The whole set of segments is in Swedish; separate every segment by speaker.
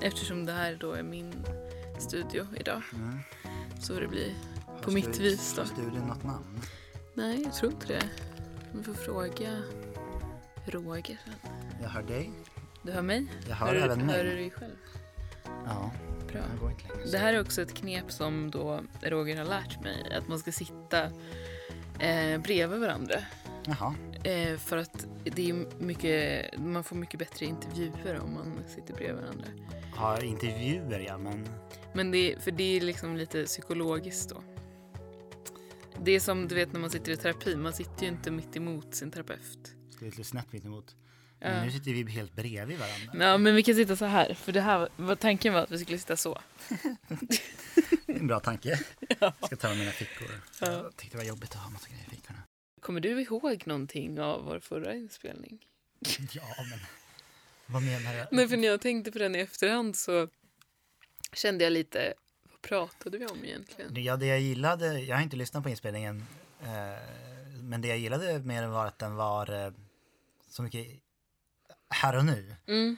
Speaker 1: Eftersom det här då är min studio idag.
Speaker 2: Mm.
Speaker 1: Så det blir
Speaker 2: Har
Speaker 1: på mitt vis då.
Speaker 2: Har studion något namn?
Speaker 1: Nej, jag tror inte det. Vi får fråga Roger sen.
Speaker 2: Jag hör dig.
Speaker 1: Du hör mig?
Speaker 2: Jag hör,
Speaker 1: hör,
Speaker 2: även
Speaker 1: du,
Speaker 2: mig.
Speaker 1: hör du dig själv?
Speaker 2: Ja,
Speaker 1: Bra.
Speaker 2: längre.
Speaker 1: Det här är också ett knep som då Roger har lärt mig. Att man ska sitta eh, bredvid varandra.
Speaker 2: Jaha.
Speaker 1: Eh, för att det är mycket, man får mycket bättre intervjuer om man sitter bredvid varandra.
Speaker 2: Har intervjuer ja, men
Speaker 1: Men det, för det är liksom lite psykologiskt då. Det är som du vet när man sitter i terapi, man sitter ju inte mitt emot sin terapeut.
Speaker 2: ska lite snett mitt emot.
Speaker 1: Ja.
Speaker 2: Men nu sitter vi helt bredvid varandra.
Speaker 1: Ja, men vi kan sitta så här, för det här var, tanken var att vi skulle sitta så.
Speaker 2: Det är en bra tanke. Jag ska ta mina fickor.
Speaker 1: Ja.
Speaker 2: Jag tyckte det var jobbigt att ha massa grejer i fickorna.
Speaker 1: Kommer du ihåg någonting av vår förra inspelning?
Speaker 2: Ja, men vad menar du?
Speaker 1: Nej, för när jag tänkte på den i efterhand så kände jag lite, vad pratade vi om egentligen?
Speaker 2: Ja, det jag gillade, jag har inte lyssnat på inspelningen, eh, men det jag gillade med den var att den var eh, så mycket här och nu.
Speaker 1: Mm,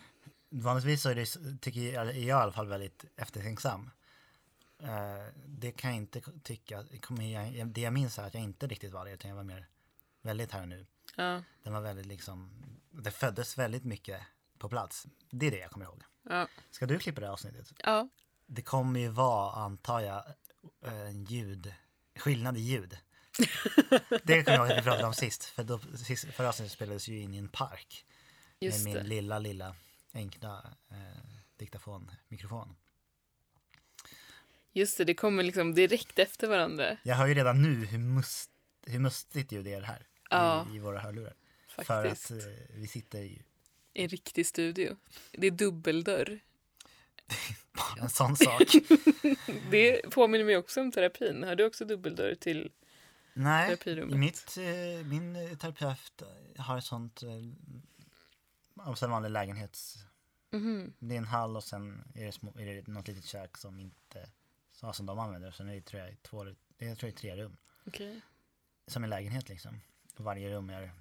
Speaker 2: Vanligtvis så är det, tycker jag, jag i alla fall väldigt eftertänksam. Eh, det kan jag inte tycka, jag, det jag minns är att jag inte riktigt var det, utan jag var mer väldigt här och nu.
Speaker 1: ja,
Speaker 2: Den var väldigt liksom, det föddes väldigt mycket på plats. Det är det jag kommer ihåg.
Speaker 1: ja,
Speaker 2: Ska du klippa det här avsnittet?
Speaker 1: ja,
Speaker 2: Det kommer ju vara, antar jag, en ljud, skillnad i ljud. det kommer jag ihåg att vi pratade om sist. För då, sist, förra avsnittet spelades ju in i en park.
Speaker 1: just
Speaker 2: med min
Speaker 1: det.
Speaker 2: lilla, lilla enkla eh, diktafonmikrofon.
Speaker 1: Just det, det kommer liksom direkt efter varandra.
Speaker 2: Jag hör ju redan nu hur, must, hur mustigt ljud det är här
Speaker 1: Ja.
Speaker 2: i, i våra hörlurar.
Speaker 1: Faktiskt.
Speaker 2: För att eh, vi sitter ju
Speaker 1: En riktig studio. Det är dubbeldörr.
Speaker 2: bara en sån sak.
Speaker 1: Det påminner mig också om terapin. Har du också dubbeldörr till
Speaker 2: Nej,
Speaker 1: terapirummet?
Speaker 2: mitt, eh, min eh, terapeut har ett sånt, och sen vanlig lägenhets
Speaker 1: Mhm.
Speaker 2: Det är en hall och sen är det, små, är det något litet kök som inte ja, som de använder. Sen är det tror jag, två, det är, jag tror det tre rum.
Speaker 1: Okej.
Speaker 2: Som en lägenhet liksom. Varje rum är...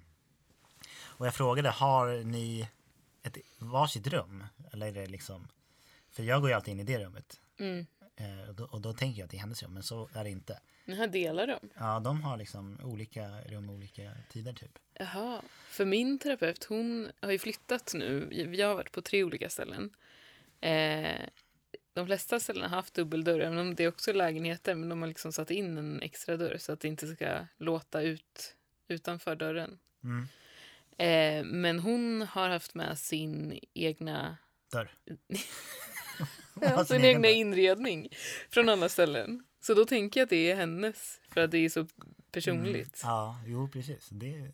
Speaker 2: Och jag frågade, har ni ett varsitt rum? Eller är det liksom... För jag går ju alltid in i det rummet.
Speaker 1: Mm.
Speaker 2: Eh, och, då, och då tänker jag att det är hennes rum, men så är det inte.
Speaker 1: Den här delar de.
Speaker 2: Ja, de har liksom olika rum olika tider typ.
Speaker 1: Jaha. För min terapeut, hon har ju flyttat nu. Jag har varit på tre olika ställen. Eh, de flesta ställena har haft dubbeldörr, även om det är också lägenheter. Men de har liksom satt in en extra dörr så att det inte ska låta ut utanför dörren.
Speaker 2: Mm.
Speaker 1: Eh, men hon har haft med sin egna,
Speaker 2: Dörr.
Speaker 1: ja, sin egna inredning från alla ställen. Så då tänker jag att det är hennes, för att det är så personligt.
Speaker 2: Mm. Ja, jo precis. Det,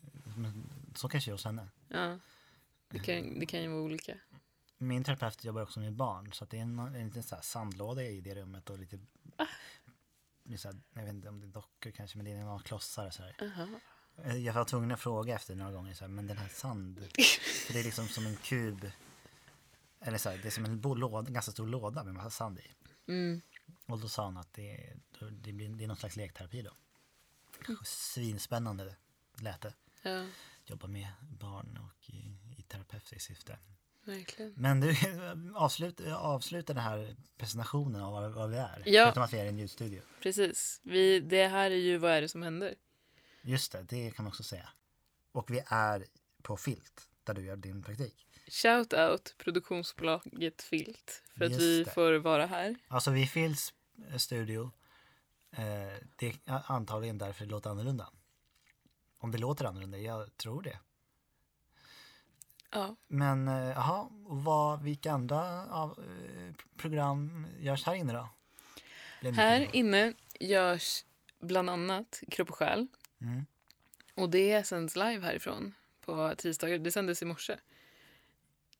Speaker 2: så kanske är hos henne.
Speaker 1: Ja. Det, kan, det kan ju vara olika.
Speaker 2: Min terapeut jobbar också med barn så det är en, en liten så här sandlåda i det rummet och lite, lite så här, jag vet inte om det är dockor kanske men det är några klossar och sådär.
Speaker 1: Aha.
Speaker 2: Eh, Jag var tvungen att fråga efter några gånger så här, men den här sand, för det är liksom som en kub, eller så här, det är som en bo- låda, ganska stor låda med massa sand i.
Speaker 1: Mm.
Speaker 2: Och då sa hon att det, det, blir, det är någon slags lekterapi då. Svinspännande lät det.
Speaker 1: Ja,
Speaker 2: Jobba med barn och i, i terapeutiskt syfte.
Speaker 1: verkligen.
Speaker 2: Men du, avslut, avsluta den här presentationen av vad, vad vi är.
Speaker 1: Ja.
Speaker 2: Förutom att vi är i en ljudstudio.
Speaker 1: Precis. Vi, det här är ju Vad är det som händer?
Speaker 2: Just det, det kan man också säga. Och vi är på Filt, där du gör din praktik.
Speaker 1: Shout out produktionsbolaget Filt för att
Speaker 2: Just
Speaker 1: vi
Speaker 2: det.
Speaker 1: får vara här.
Speaker 2: Alltså vi är Filts eh, studio. Eh, det är antagligen därför det låter annorlunda. Om det låter annorlunda, jag tror det.
Speaker 1: Ja.
Speaker 2: Men eh, jaha, vad, vilka andra av, program görs här inne då?
Speaker 1: Här inne görs bland annat Kropp och själ.
Speaker 2: Mm.
Speaker 1: Och det sänds live härifrån på tisdagar. Det sändes i morse.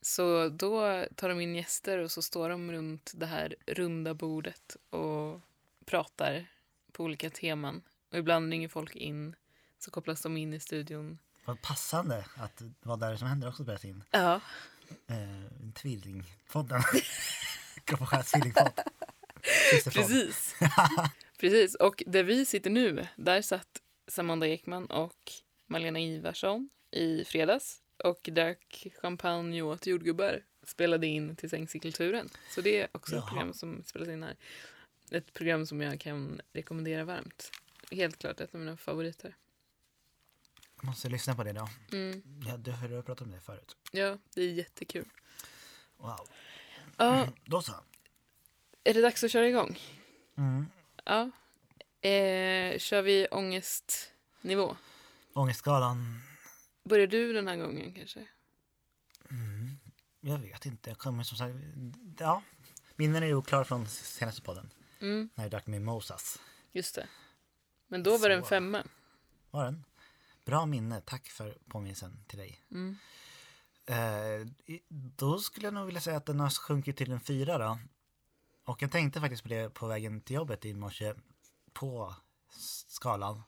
Speaker 1: Så då tar de in gäster och så står de runt det här runda bordet och pratar på olika teman. Och ibland ringer folk in, så kopplas de in i studion.
Speaker 2: Vad passande att Vad är det som händer också spelas in.
Speaker 1: Ja,
Speaker 2: Eh, tvillingpodden. Själ tvillingpodd.
Speaker 1: Precis. precis. Och där vi sitter nu, där satt Samanda Ekman och Malena Ivarsson i fredags och drack champagne och åt jordgubbar. spelade in till Sängs i kulturen. Så det är också
Speaker 2: Jaha.
Speaker 1: ett program som spelas in här. Ett program som jag kan rekommendera varmt. Helt klart ett av mina favoriter.
Speaker 2: Jag måste lyssna på det då.
Speaker 1: Mm.
Speaker 2: Ja, du har pratat om det förut.
Speaker 1: Ja, det är jättekul.
Speaker 2: Wow.
Speaker 1: Ja,
Speaker 2: Då så.
Speaker 1: är det dags att köra igång?
Speaker 2: Mm.
Speaker 1: Ja. Eh, kör vi ångestnivå?
Speaker 2: Ångestskalan.
Speaker 1: Börjar du den här gången kanske?
Speaker 2: Mm. Jag vet inte. Jag kommer som sagt... Ja. Minnen är oklara från senaste podden.
Speaker 1: Mm,
Speaker 2: När jag drack mimosas.
Speaker 1: just det. Men då var det en
Speaker 2: Så.
Speaker 1: femma.
Speaker 2: Var den? Bra minne. Tack för påminnelsen till dig.
Speaker 1: Mm.
Speaker 2: Eh, då skulle jag nog vilja säga att den har sjunkit till en fyra då. Och jag tänkte faktiskt på det på vägen till jobbet i morse på skalan.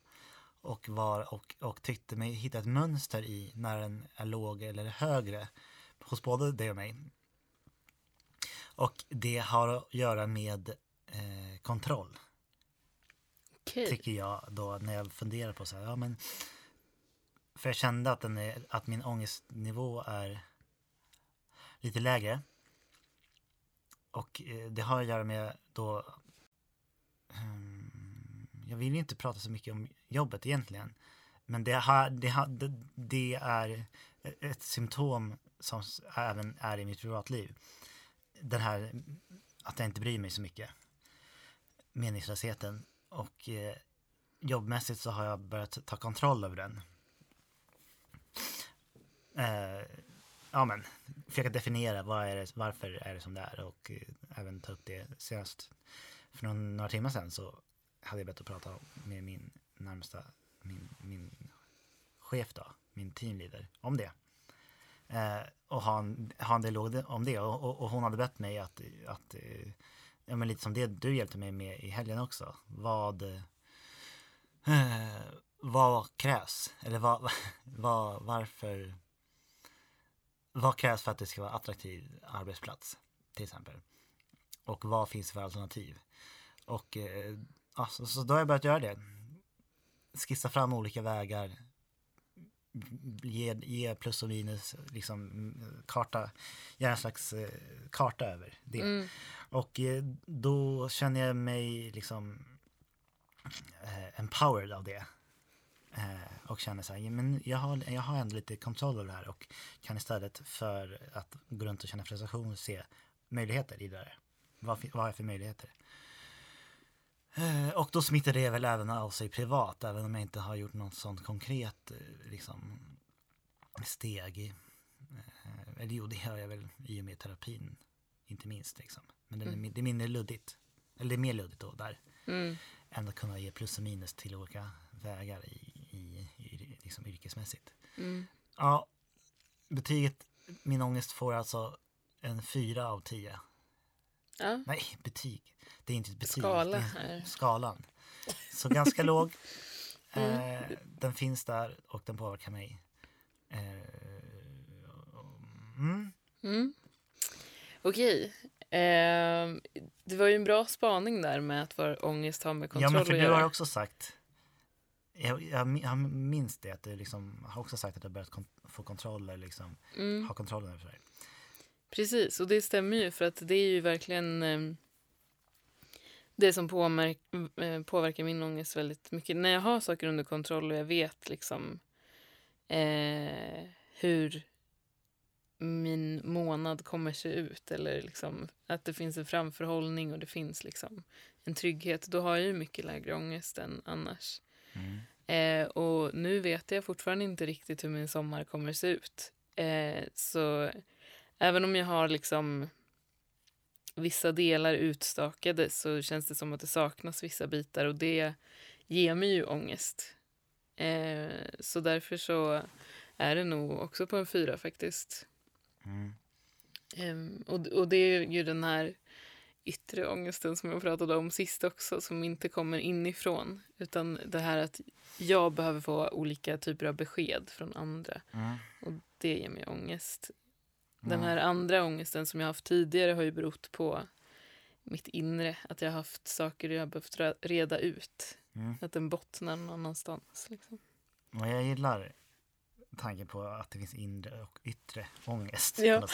Speaker 2: Och, var, och, och tyckte mig hitta ett mönster i när den är låg eller högre hos både dig och mig. Och det har att göra med eh, kontroll
Speaker 1: Okej.
Speaker 2: tycker jag då när jag funderar på så här, ja men för jag kände att, den är, att min ångestnivå är lite lägre. Och eh, det har att göra med då hmm, jag vill ju inte prata så mycket om jobbet egentligen. Men det, har, det, har, det, det är ett symptom som även är i mitt privatliv. Den här att jag inte bryr mig så mycket. Meningslösheten. Och eh, jobbmässigt så har jag börjat ta kontroll över den. Eh, ja men, försöka definiera vad är det, varför är det som det är och eh, även ta upp det senast. För någon, några timmar sedan så hade jag bett att prata med min närmsta, min, min chef då, min teamleader, om det. Eh, och ha en, ha en dialog om det och, och, och hon hade bett mig att, att eh, ja, men lite som det du hjälpte mig med i helgen också. Vad, eh, vad krävs? Eller vad, vad, varför? Vad krävs för att det ska vara attraktiv arbetsplats till exempel? Och vad finns det för alternativ? Och eh, ja, så, då har jag börjat göra det. Skissa fram olika vägar. Ge, ge plus och minus, liksom karta, göra en slags eh, karta över det.
Speaker 1: Mm.
Speaker 2: Och eh, då känner jag mig liksom eh, empowered av det. Och känner så här, men jag har, jag har ändå lite kontroll över det här och kan istället för att gå runt och känna frustration se möjligheter i det där. Vad, vad har jag för möjligheter? Eh, och då smittar det väl även av sig privat, även om jag inte har gjort något sånt konkret eh, liksom, steg. Eh, eller jo, det gör jag väl i och med terapin, inte minst. Liksom. Men det är,
Speaker 1: Mm.
Speaker 2: det är mindre luddigt. Eller det är mer luddigt då där.
Speaker 1: Mm.
Speaker 2: Än att kunna ge plus och minus till olika vägar i, i, i liksom yrkesmässigt.
Speaker 1: Mm.
Speaker 2: Ja, betyget min ångest får alltså en fyra av tio.
Speaker 1: Ja.
Speaker 2: Nej, betyg. Det är inte ett betyg.
Speaker 1: Skala här.
Speaker 2: Skalan. Så ganska låg.
Speaker 1: Mm.
Speaker 2: Eh, den finns där och den påverkar mig. Eh, mm.
Speaker 1: Mm. Okej. Ehm, det var ju en bra spaning där med att vår ångest har med
Speaker 2: Ja,
Speaker 1: kontroll
Speaker 2: men för du har också sagt jag, jag, jag minns det, att du liksom har också sagt att du har börjat kon- få kontroll, eller liksom,
Speaker 1: Mm.
Speaker 2: ha kontrollen över det.
Speaker 1: Precis, och det stämmer ju för att det är ju verkligen eh, det som påmärk- eh, påverkar min ångest väldigt mycket. När jag har saker under kontroll och jag vet liksom eh, hur min månad kommer se ut eller liksom att det finns en framförhållning och det finns liksom en trygghet, då har jag ju mycket lägre ångest än annars.
Speaker 2: Mm.
Speaker 1: Eh, och nu vet jag fortfarande inte riktigt hur min sommar kommer se ut. Eh, så även om jag har liksom vissa delar utstakade så känns det som att det saknas vissa bitar och det ger mig ju ångest. Eh, så därför så är det nog också på en fyra faktiskt.
Speaker 2: Mm.
Speaker 1: Ehm, och, och det är ju den här yttre ångesten som jag pratade om sist också, som inte kommer inifrån. Utan det här att jag behöver få olika typer av besked från andra.
Speaker 2: Mm.
Speaker 1: Och det ger mig ångest. Den här andra ångesten som jag haft tidigare har ju berott på mitt inre. Att jag har haft saker jag har behövt re- reda ut.
Speaker 2: Mm.
Speaker 1: Att den bottnar någon annanstans. Liksom.
Speaker 2: Vad jag gillar tanken på att det finns inre och yttre ångest
Speaker 1: Ja.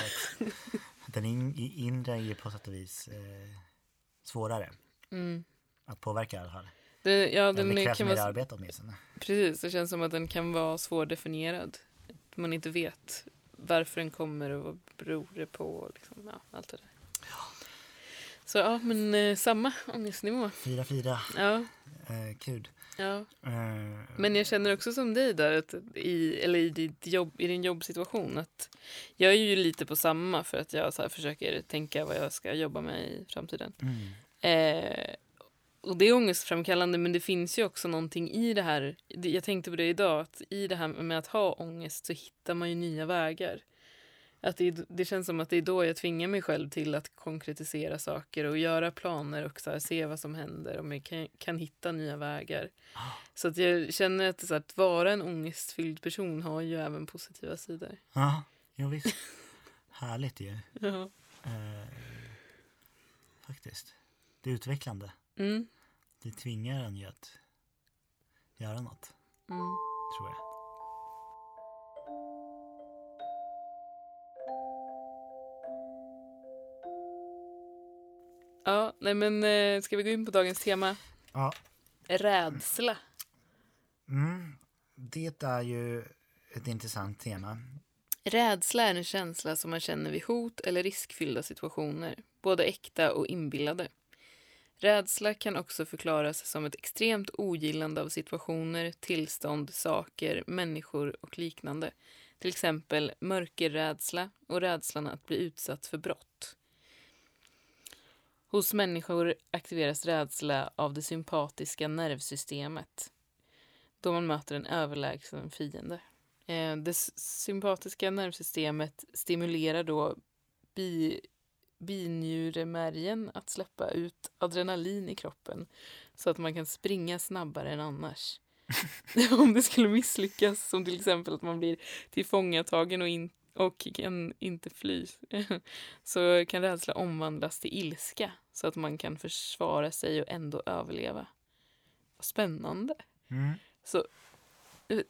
Speaker 2: Den in, inre är ju på sätt och vis eh, svårare
Speaker 1: Mm.
Speaker 2: att påverka i alla fall.
Speaker 1: Det, ja,
Speaker 2: Eller
Speaker 1: den
Speaker 2: det krävs
Speaker 1: kan
Speaker 2: mer
Speaker 1: vara,
Speaker 2: arbete åtminstone.
Speaker 1: precis, det känns som att den kan vara svårdefinierad. Att man inte vet varför den kommer och vad beror det på. Liksom, ja, allt det där. Så ja, men eh, samma ångestnivå.
Speaker 2: 4-4,
Speaker 1: Ja,
Speaker 2: eh, kul.
Speaker 1: ja.
Speaker 2: Eh,
Speaker 1: Men jag känner också som dig där, att i, eller i, ditt jobb, i din jobbsituation, att jag är ju lite på samma för att jag så här försöker tänka vad jag ska jobba med i framtiden.
Speaker 2: mm,
Speaker 1: Eh, och det är ångestframkallande men det finns ju också någonting i det här. Jag tänkte på det idag, att i det här med att ha ångest så hittar man ju nya vägar. Att det, det känns som att det är då jag tvingar mig själv till att konkretisera saker och göra planer och så här, se vad som händer om jag kan, kan hitta nya vägar. Så att jag känner att, så här, att vara en ångestfylld person har ju även positiva sidor.
Speaker 2: Ja, jo, visst. Härligt ju.
Speaker 1: Ja.
Speaker 2: Eh, faktiskt. Det är utvecklande.
Speaker 1: Mm.
Speaker 2: Det tvingar en ju att göra något,
Speaker 1: Mm.
Speaker 2: tror jag.
Speaker 1: Ja, nej men eh, ska vi gå in på dagens tema?
Speaker 2: Ja,
Speaker 1: Rädsla.
Speaker 2: mm, det är ju ett intressant tema.
Speaker 1: Rädsla är en känsla som man känner vid hot eller riskfyllda situationer, både äkta och inbillade. Rädsla kan också förklaras som ett extremt ogillande av situationer, tillstånd, saker, människor och liknande. Till exempel mörkerrädsla och rädslan att bli utsatt för brott. Hos människor aktiveras rädsla av det sympatiska nervsystemet då man möter en överlägsen fiende. Eh, det sympatiska nervsystemet stimulerar då bi, binjuremärgen att släppa ut adrenalin i kroppen så att man kan springa snabbare än annars. Om det skulle misslyckas, som till exempel att man blir tillfångatagen och, in, och kan inte fly, så kan rädsla omvandlas till ilska så att man kan försvara sig och ändå överleva. Spännande.
Speaker 2: Mm.
Speaker 1: Så eh,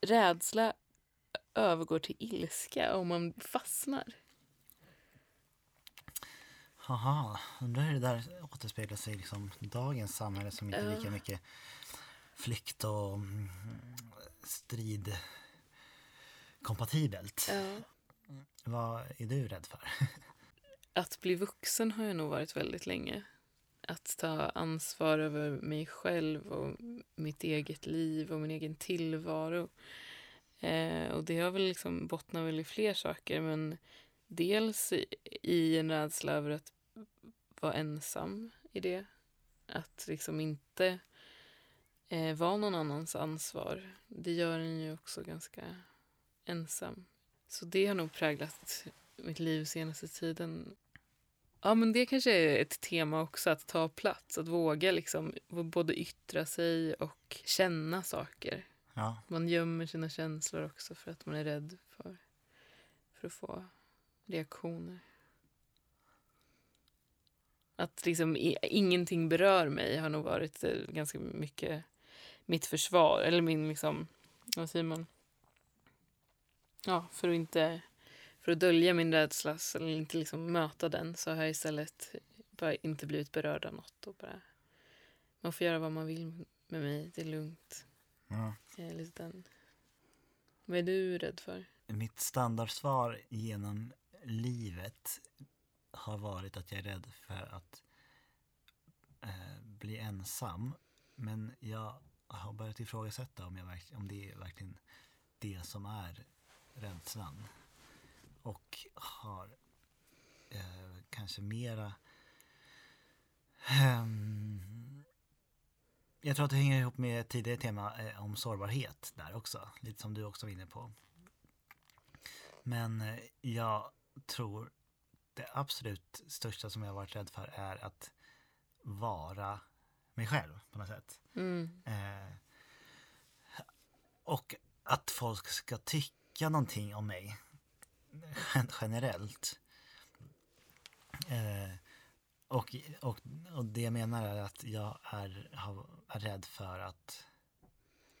Speaker 1: rädsla övergår till ilska om man fastnar.
Speaker 2: Haha, undrar hur det där återspeglar sig i liksom dagens samhälle som inte är lika mycket flykt och mm, strid kompatibelt.
Speaker 1: Ja.
Speaker 2: Vad är du rädd för?
Speaker 1: Att bli vuxen har jag nog varit väldigt länge. Att ta ansvar över mig själv och mitt eget liv och min egen tillvaro. Eh, och det har väl liksom bottnat väl i fler saker men dels i, i en rädsla över att vara ensam i det. Att liksom inte eh, vara någon annans ansvar. Det gör en ju också ganska ensam. Så det har nog präglat mitt liv senaste tiden. Ja, men det kanske är ett tema också, att ta plats, att våga liksom både yttra sig och känna saker.
Speaker 2: Ja,
Speaker 1: Man gömmer sina känslor också för att man är rädd för, för att få reaktioner. Att liksom ingenting berör mig har nog varit eh, ganska mycket mitt försvar, eller min liksom, vad säger man? Ja, för att inte, för att dölja min rädsla eller inte liksom möta den så har jag istället bara inte blivit berörd av något och bara man får göra vad man vill med mig, det är lugnt.
Speaker 2: ja.
Speaker 1: Är lite den. Vad är du rädd för?
Speaker 2: Mitt standardsvar genom livet har varit att jag är rädd för att eh, bli ensam. Men jag har börjat ifrågasätta om, jag verk- om det är verkligen det som är rädslan. Och har eh, kanske mera ehm, jag tror att det hänger ihop med ett tidigare tema eh, om sårbarhet där också. Lite som du också var inne på. Men eh, jag tror det absolut största som jag har varit rädd för är att vara mig själv på något sätt.
Speaker 1: Mm.
Speaker 2: Eh, och att folk ska tycka någonting om mig gen- generellt. Eh, och, och, och det jag menar är att jag är, har, är rädd för att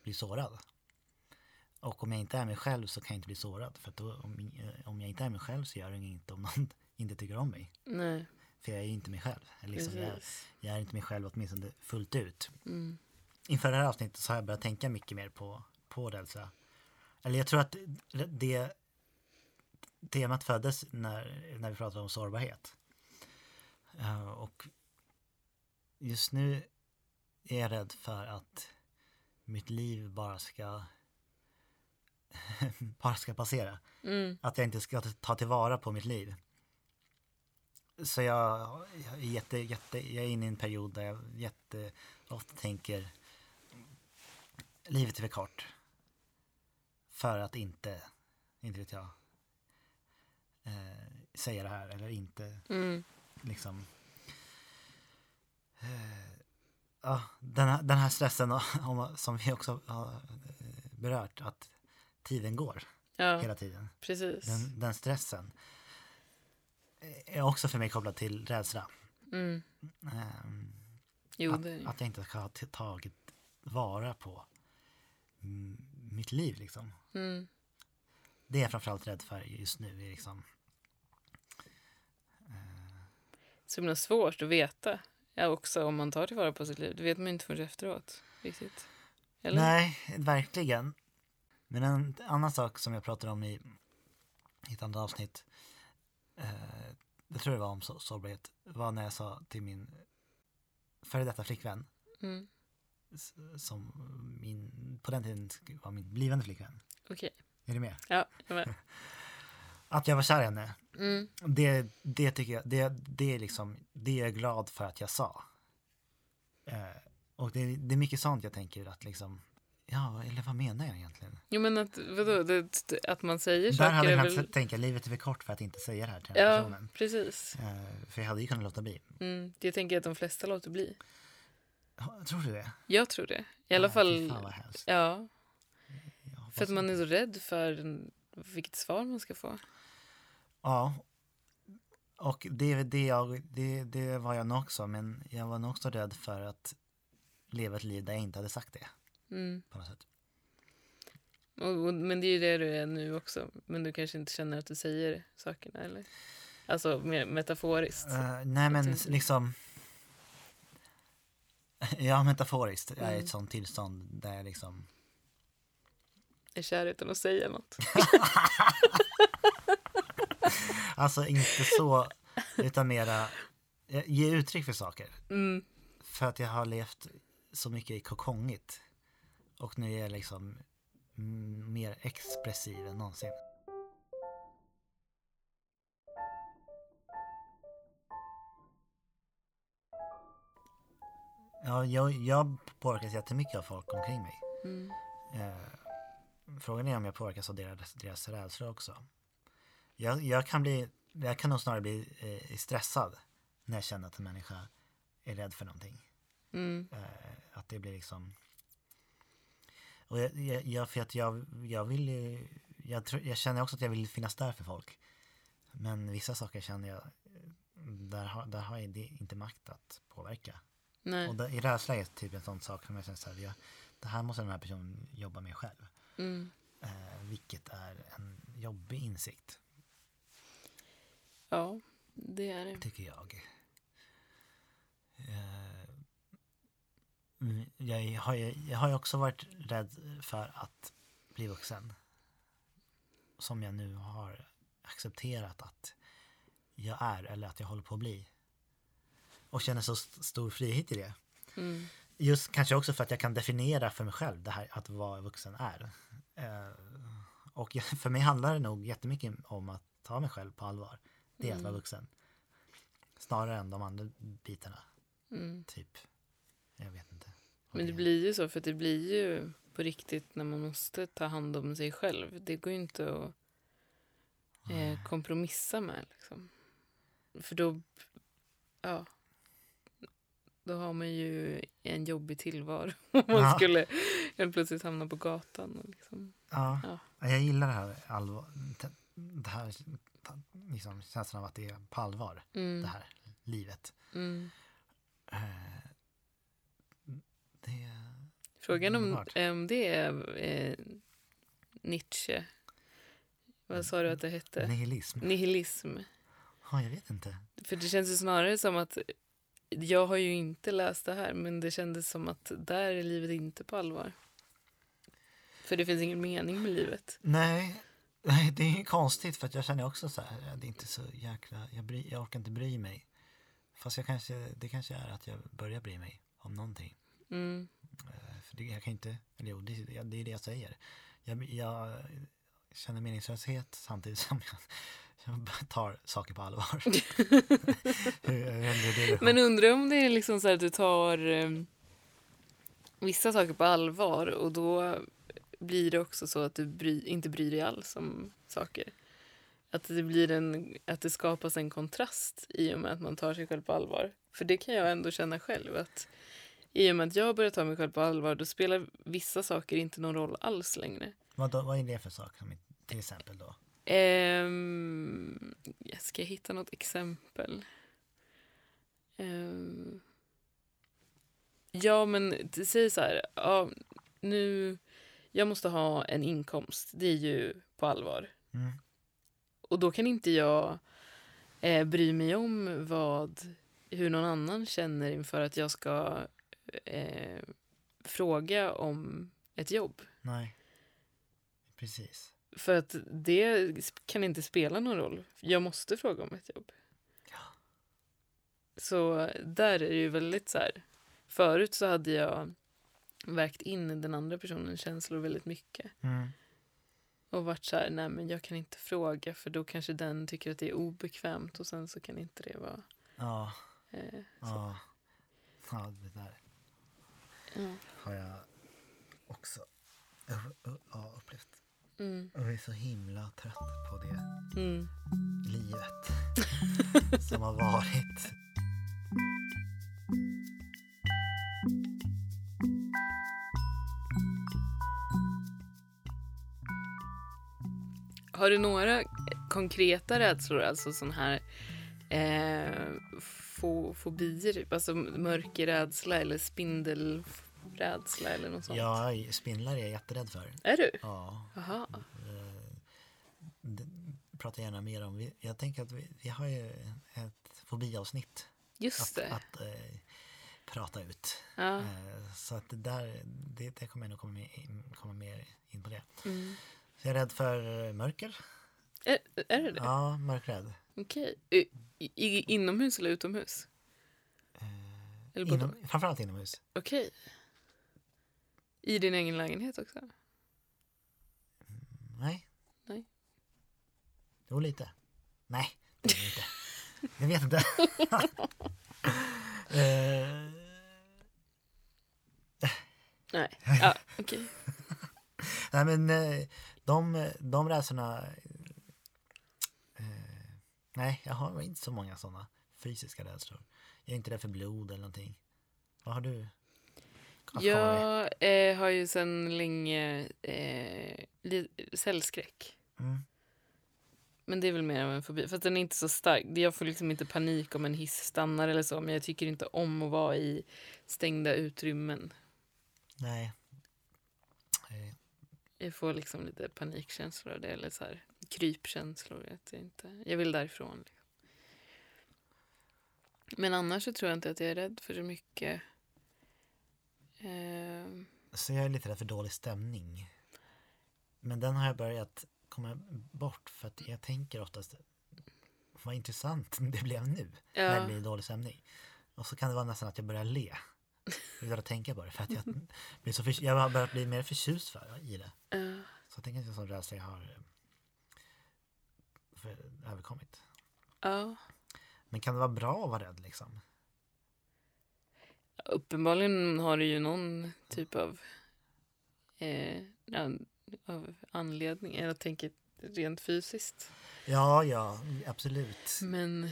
Speaker 2: bli sårad. Och om jag inte är mig själv så kan jag inte bli sårad. För då, om, om jag inte är mig själv så gör det inget om någon inte tycker om mig.
Speaker 1: Nej,
Speaker 2: För jag är ju inte mig själv. Liksom jag, jag är inte mig själv åtminstone fullt ut.
Speaker 1: Mm.
Speaker 2: Inför det här avsnittet så har jag börjat tänka mycket mer på, på rädsla. Eller jag tror att det temat föddes när, när vi pratade om sårbarhet. Eh, och just nu är jag rädd för att mitt liv bara ska bara ska passera.
Speaker 1: Mm.
Speaker 2: Att jag inte ska ta tillvara på mitt liv. Så jag, jag, är jätte, jätte, jag är inne i en period där jag jätte ofta tänker livet är för kort. För att inte, inte vet jag, eh, säga det här eller inte
Speaker 1: Mm.
Speaker 2: liksom eh, ja, den, här, den här stressen om, som vi också har eh, berört att tiden går
Speaker 1: Ja,
Speaker 2: hela tiden.
Speaker 1: precis.
Speaker 2: Den, den stressen är också för mig kopplad till rädsla.
Speaker 1: Mm.
Speaker 2: Ehm,
Speaker 1: Jo,
Speaker 2: att,
Speaker 1: det
Speaker 2: att jag inte ska ha tagit vara på mitt liv liksom.
Speaker 1: Mm.
Speaker 2: Det är jag framförallt rädd för just nu. är Liksom,
Speaker 1: Så himla svårt att veta. Ja, också om man tar tillvara på sitt liv. Det vet man inte förrän efteråt. Riktigt. Eller?
Speaker 2: Nej, verkligen. Men en annan sak som jag pratade om i, i ett annat avsnitt, eh, jag tror det var om så, sårbarhet, var när jag sa till min före detta flickvän,
Speaker 1: Mm.
Speaker 2: som min, på den tiden var min blivande flickvän.
Speaker 1: Okej.
Speaker 2: Är du med?
Speaker 1: Ja, jag med.
Speaker 2: Att jag var kär i henne,
Speaker 1: Mm.
Speaker 2: det, det tycker jag, det, det är liksom, det är jag glad för att jag sa. Eh, och det, det är mycket sånt jag tänker att liksom, ja, eller vad menar jag egentligen?
Speaker 1: Jo, men att, vadå, det, att man säger
Speaker 2: Där
Speaker 1: saker
Speaker 2: hade jag kunnat
Speaker 1: väl...
Speaker 2: tänka, livet är för kort för att inte säga det här till den
Speaker 1: Ja,
Speaker 2: personen.
Speaker 1: precis.
Speaker 2: Eh, för jag hade ju kunnat låta bli.
Speaker 1: Mm. Jag tänker att de flesta låter bli.
Speaker 2: Tror du det?
Speaker 1: Jag tror det. I alla
Speaker 2: Ja, fy
Speaker 1: fall...
Speaker 2: Fan vad hemskt.
Speaker 1: Ja, för att man är så rädd för vilket svar man ska få.
Speaker 2: Ja. Och det, det, jag, det, det var jag nog också, men jag var nog också rädd för att leva ett liv där jag inte hade sagt det.
Speaker 1: Mm.
Speaker 2: På något sätt.
Speaker 1: Och, och, men det är ju det du är nu också. Men du kanske inte känner att du säger sakerna, eller? Alltså mer metaforiskt.
Speaker 2: Eh, nej men
Speaker 1: tänkte-
Speaker 2: liksom Ja, metaforiskt. Jag är i
Speaker 1: Mm.
Speaker 2: ett sånt tillstånd där jag liksom
Speaker 1: Är kär utan att säga något.
Speaker 2: Alltså inte så, utan mera ge uttryck för saker.
Speaker 1: Mm.
Speaker 2: För att jag har levt så mycket i kokongigt. Och nu är jag liksom mer expressiv än någonsin. Ja, jag, jag påverkas jättemycket av folk omkring mig.
Speaker 1: Mm.
Speaker 2: Eh, frågan är om jag påverkas av deras, deras rädsla också. Jag, jag, kan bli, jag kan nog snarare bli eh, stressad när jag känner att en människa är rädd för någonting.
Speaker 1: Mm.
Speaker 2: Eh, att det blir liksom... Och jag, jag, jag, för att jag, jag vill ju... Jag, tror, jag känner också att jag vill finnas där för folk. Men vissa saker känner jag... Där har, där har jag inte makt att påverka.
Speaker 1: Nej.
Speaker 2: Och där, i rädsla är typ en sån sak som jag känner så här, jag, det här måste den här personen jobba med själv.
Speaker 1: Mm.
Speaker 2: Eh, vilket är en jobbig insikt,
Speaker 1: Ja, det är det.
Speaker 2: tycker jag. Eh, jag, har, ju- jag har ju också varit rädd för att bli vuxen. Som jag nu har accepterat att jag är eller att jag håller på att bli. Och känner så st- stor frihet i det.
Speaker 1: Mm.
Speaker 2: Just kanske också för att jag kan definiera för mig själv det här att vara vuxen är. Eh, och jag- för mig handlar det nog jättemycket om att ta mig själv på allvar. Det är att vara
Speaker 1: Mm.
Speaker 2: vuxen. Snarare än de andra bitarna.
Speaker 1: Mm.
Speaker 2: Typ. Jag vet inte. vad
Speaker 1: Men det blir ju så, för det blir ju på riktigt när man måste ta hand om sig själv. Det går ju inte att eh, kompromissa med. Liksom. För då, ja, då har man ju en jobbig tillvaro. Om man
Speaker 2: Ja.
Speaker 1: skulle helt plötsligt hamna på gatan. Och liksom.
Speaker 2: Ja,
Speaker 1: Ja.
Speaker 2: jag gillar det här allvar. Det här liksom, känslan av att det är på allvar.
Speaker 1: mm.
Speaker 2: Det här livet.
Speaker 1: Mm.
Speaker 2: Eh, det
Speaker 1: Frågan om,
Speaker 2: Underbart.
Speaker 1: om det är eh, Nietzsche. Vad sa du att det hette?
Speaker 2: Nihilism?
Speaker 1: Nihilism.
Speaker 2: Ja, jag vet inte.
Speaker 1: För det känns ju snarare som att jag har ju inte läst det här men det kändes som att där är livet inte på allvar. För det finns ingen mening med livet.
Speaker 2: Nej, nej, det är ju konstigt för att jag känner också så här, det är inte så jäkla, jag, bry, jag orkar inte bry mig. Fast jag kanske, det kanske är att jag börjar bry mig om någonting.
Speaker 1: Mm.
Speaker 2: Eh, För det, jag kan inte, eller jo, det, det är det jag säger. Jag, jag känner meningslöshet samtidigt som jag, jag tar saker på allvar.
Speaker 1: Men undrar om det är liksom så här att du tar eh, vissa saker på allvar och då blir det också så att du bry, inte bryr dig alls om saker. Att det, blir en, att det skapas en kontrast i och med att man tar sig själv på allvar. För det kan jag ändå känna själv. att I och med att jag börjar ta mig själv på allvar då spelar vissa saker inte någon roll alls längre.
Speaker 2: vad, då, vad är det för sak? Som, till exempel då?
Speaker 1: Ehm, jag ska hitta något exempel. Ehm, ja, men det säger så här. Ja, nu, jag måste ha en inkomst. Det är ju på allvar.
Speaker 2: Mm.
Speaker 1: Och då kan inte jag eh, bry mig om vad, hur någon annan känner inför att jag ska eh, fråga om ett jobb.
Speaker 2: Nej, precis.
Speaker 1: För att det kan inte spela någon roll. Jag måste fråga om ett jobb.
Speaker 2: Ja.
Speaker 1: Så där är det ju väldigt så här. Förut så hade jag vägt in den andra personens känslor väldigt mycket.
Speaker 2: Mm.
Speaker 1: Och varit så här, nej men jag kan inte fråga för då kanske den tycker att det är obekvämt och sen så kan inte det vara...
Speaker 2: Ja,
Speaker 1: Eh,
Speaker 2: ja. Ja, det där
Speaker 1: ja.
Speaker 2: har jag också ja, upplevt.
Speaker 1: Mm,
Speaker 2: Och jag är så himla trött på det
Speaker 1: mm.
Speaker 2: livet som har varit.
Speaker 1: Har du några konkreta rädslor, alltså sån här eh, fo fobier, typ? alltså mörkerrädsla eller spindelrädsla eller något sånt?
Speaker 2: Ja, spindlar är jag jätterädd för.
Speaker 1: Är du?
Speaker 2: Ja,
Speaker 1: Jaha.
Speaker 2: eh, jag gärna mer om. Jag tänker att vi, vi har ju ett fobiavsnitt
Speaker 1: Just
Speaker 2: att,
Speaker 1: det.
Speaker 2: att eh, prata ut.
Speaker 1: Ja.
Speaker 2: Eh, så att det där, det, det kommer jag nog komma, med, in- komma mer in på det.
Speaker 1: Mm.
Speaker 2: Så jag är rädd för eh, mörker.
Speaker 1: Är, är det det?
Speaker 2: Ja, mörkrädd.
Speaker 1: Okej. I, i, inomhus eller utomhus? Eller både
Speaker 2: Inom, framförallt inomhus.
Speaker 1: Okej. I din egen lägenhet också?
Speaker 2: Nej.
Speaker 1: Nej.
Speaker 2: Jo, lite. Nej, det är inte. Jag vet inte. Eh,
Speaker 1: Nej. Ja, okej.
Speaker 2: nej, men eh, de, de rädslorna... nej, jag har inte så många sådana fysiska rädslor. Jag är inte rädd för blod eller någonting. Vad har du? dig?
Speaker 1: Jag eh, har ju sedan länge eh, cellskräck.
Speaker 2: Mm.
Speaker 1: Men det är väl mer av en fobi. Fast den är inte så stark. Jag får liksom inte panik om en hiss stannar eller så. Men jag tycker inte om att vara i stängda utrymmen.
Speaker 2: Nej. Eh,
Speaker 1: Jag får liksom lite panikkänslor av det. Eller så här krypkänslor. Att jag, inte, jag vill därifrån. Liksom. Men annars så tror jag inte att jag är rädd för så mycket. Eh,
Speaker 2: Så jag är lite rädd för dålig stämning. Men den har jag börjat komma bort för att jag tänker oftast vad intressant det blev nu när det
Speaker 1: ja,
Speaker 2: blir dålig stämning. Och så kan det vara nästan att jag börjar le utan att tänka på det för att jag, blir så för, jag har börjat bli mer förtjust för, i det.
Speaker 1: ja.
Speaker 2: Så jag tänker att det är en sån rädsla jag har eh, för, överkommit.
Speaker 1: ja.
Speaker 2: Men kan det vara bra att vara rädd liksom?
Speaker 1: Uppenbarligen har du ju någon typ av, eh, av anledning. Jag tänker rent fysiskt.
Speaker 2: Ja, ja, absolut.
Speaker 1: Men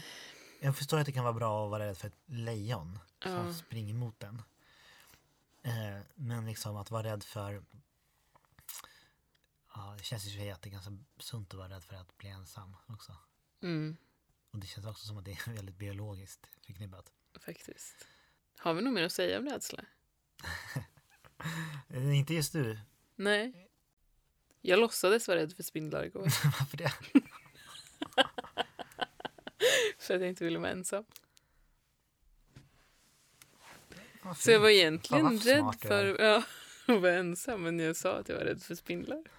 Speaker 2: Jag förstår att det kan vara bra att vara rädd för ett lejon som
Speaker 1: Ja.
Speaker 2: springer mot den. Eh, men liksom att vara rädd för... Ja, det känns ju som att det är ganska sunt att vara rädd för att bli ensam också.
Speaker 1: mm,
Speaker 2: Och det känns också som att det är väldigt biologiskt förknippat.
Speaker 1: faktiskt. Har vi nog mer att säga om rädsla?
Speaker 2: Eh, inte just du.
Speaker 1: Nej. Jag låtsades vara rädd för spindlar igår
Speaker 2: Varför det?
Speaker 1: för att jag inte ville vara ensam.
Speaker 2: Vad
Speaker 1: Så jag var egentligen
Speaker 2: vad
Speaker 1: rädd för ja, att vara ensam men jag sa att jag var rädd för spindlar.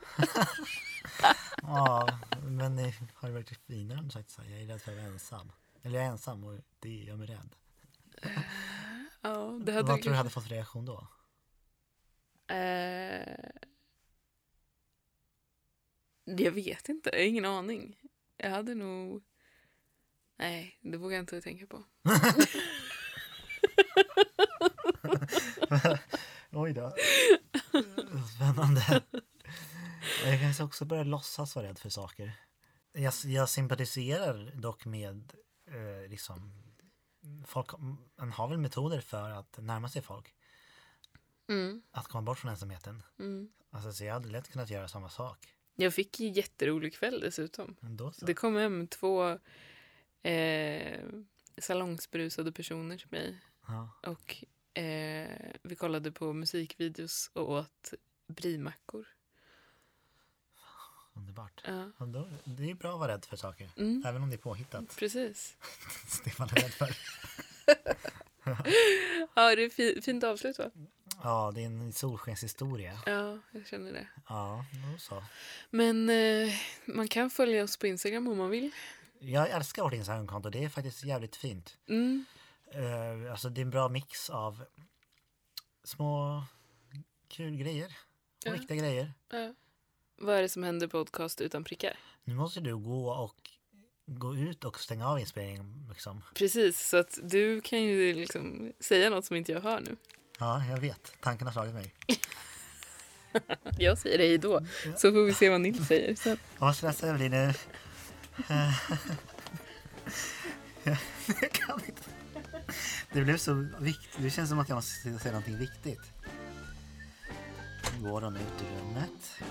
Speaker 2: Ja, men det har ju varit finare om du sagt så här, jag är rädd för att vara ensam. Eller jag är ensam och det gör mig rädd.
Speaker 1: Ja, det hade
Speaker 2: Vad tror du hade fått för reaktion då?
Speaker 1: Eh, jag vet inte, jag har ingen aning. Jag hade nog... Nej, det vågar jag inte tänka på.
Speaker 2: Oj då. Spännande. Jag kanske också börja låtsas vara rädd för saker. Jag, jag sympatiserar dock med eh, liksom folk, man har väl metoder för att närma sig folk.
Speaker 1: Mm,
Speaker 2: Att komma bort från ensamheten.
Speaker 1: mm.
Speaker 2: Alltså, så jag hade lätt kunnat göra samma sak.
Speaker 1: Jag fick en jätterolig kväll dessutom. Det kom hem två eh, salongsberusade personer till mig
Speaker 2: Ja.
Speaker 1: och eh, vi kollade på musikvideos och åt brimackor.
Speaker 2: Underbart.
Speaker 1: Ja.
Speaker 2: Då, det är bra att vara rädd för saker.
Speaker 1: Mm,
Speaker 2: Även om det är påhittat.
Speaker 1: precis.
Speaker 2: Det man är rädd för.
Speaker 1: Ja, det är fi- fint avslut va?
Speaker 2: Ja, det är en solskenshistoria.
Speaker 1: Ja, jag känner det.
Speaker 2: Ja, då så.
Speaker 1: Men eh, man kan följa oss på Instagram om man vill.
Speaker 2: Jag älskar vårt Instagramkonto. Det är faktiskt jävligt fint.
Speaker 1: Mm,
Speaker 2: Eh, alltså det är en bra mix av små kul grejer och
Speaker 1: Ja.
Speaker 2: viktiga grejer.
Speaker 1: ja. Vad är det som händer podcast utan prickar?
Speaker 2: Nu måste du gå och gå ut och stänga av inspelningen. Liksom.
Speaker 1: Precis, så att du kan ju liksom säga något som inte jag hör nu.
Speaker 2: Ja, jag vet. Tanken har slagit mig.
Speaker 1: Jag säger hej då, så får vi se vad Nils säger sen.
Speaker 2: Vad stressad jag blir nu. jag kan inte. Det blev så viktigt. Det känns som att jag måste säga någonting viktigt. Nu går hon ut i rummet.